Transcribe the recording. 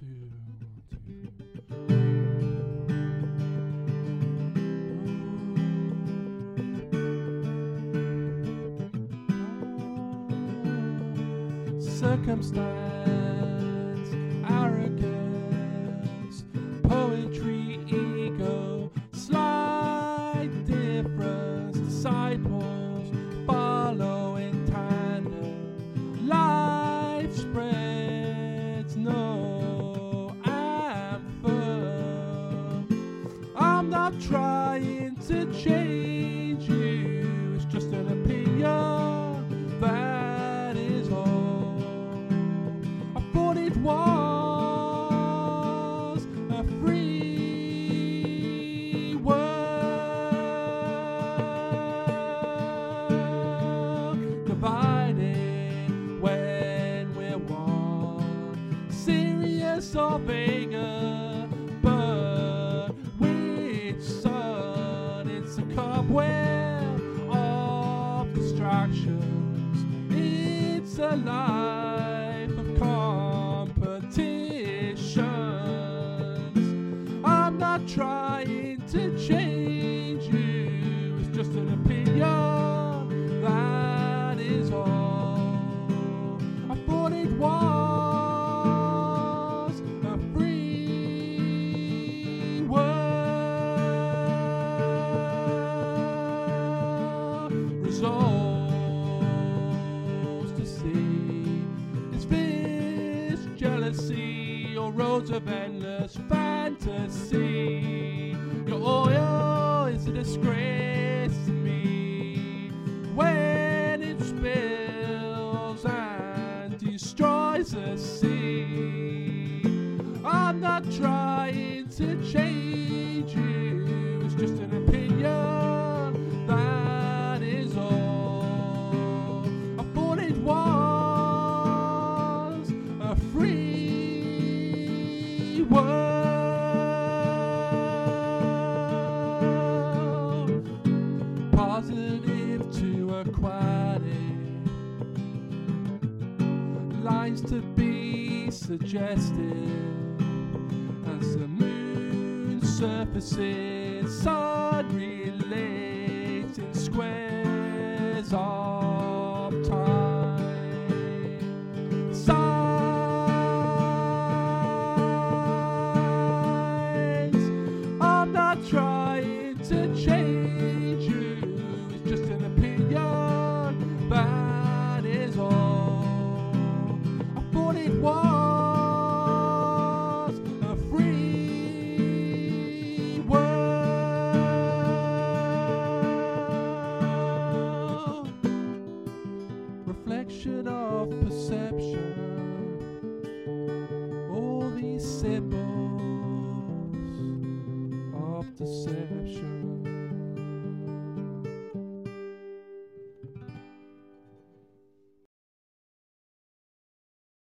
Circumstance, arrogance, poetry, not trying to change you, it's just an opinion. That is all. I thought it was a free world, divided when we're one, serious or vaguer, cobweb of distractions. It's a life of competitions. I'm not trying to change you, jealousy or roads of endless fantasy. Your oil is a disgrace to me when it spills and destroys the sea. I'm not trying to change you, it's just an opinion. That is all. I thought was To aquatic lines to be suggested as the moon surfaces unrelated squares of time. Signs. I'm not trying to change all. I thought it was a free world. Reflection of perception. All these symbols of same.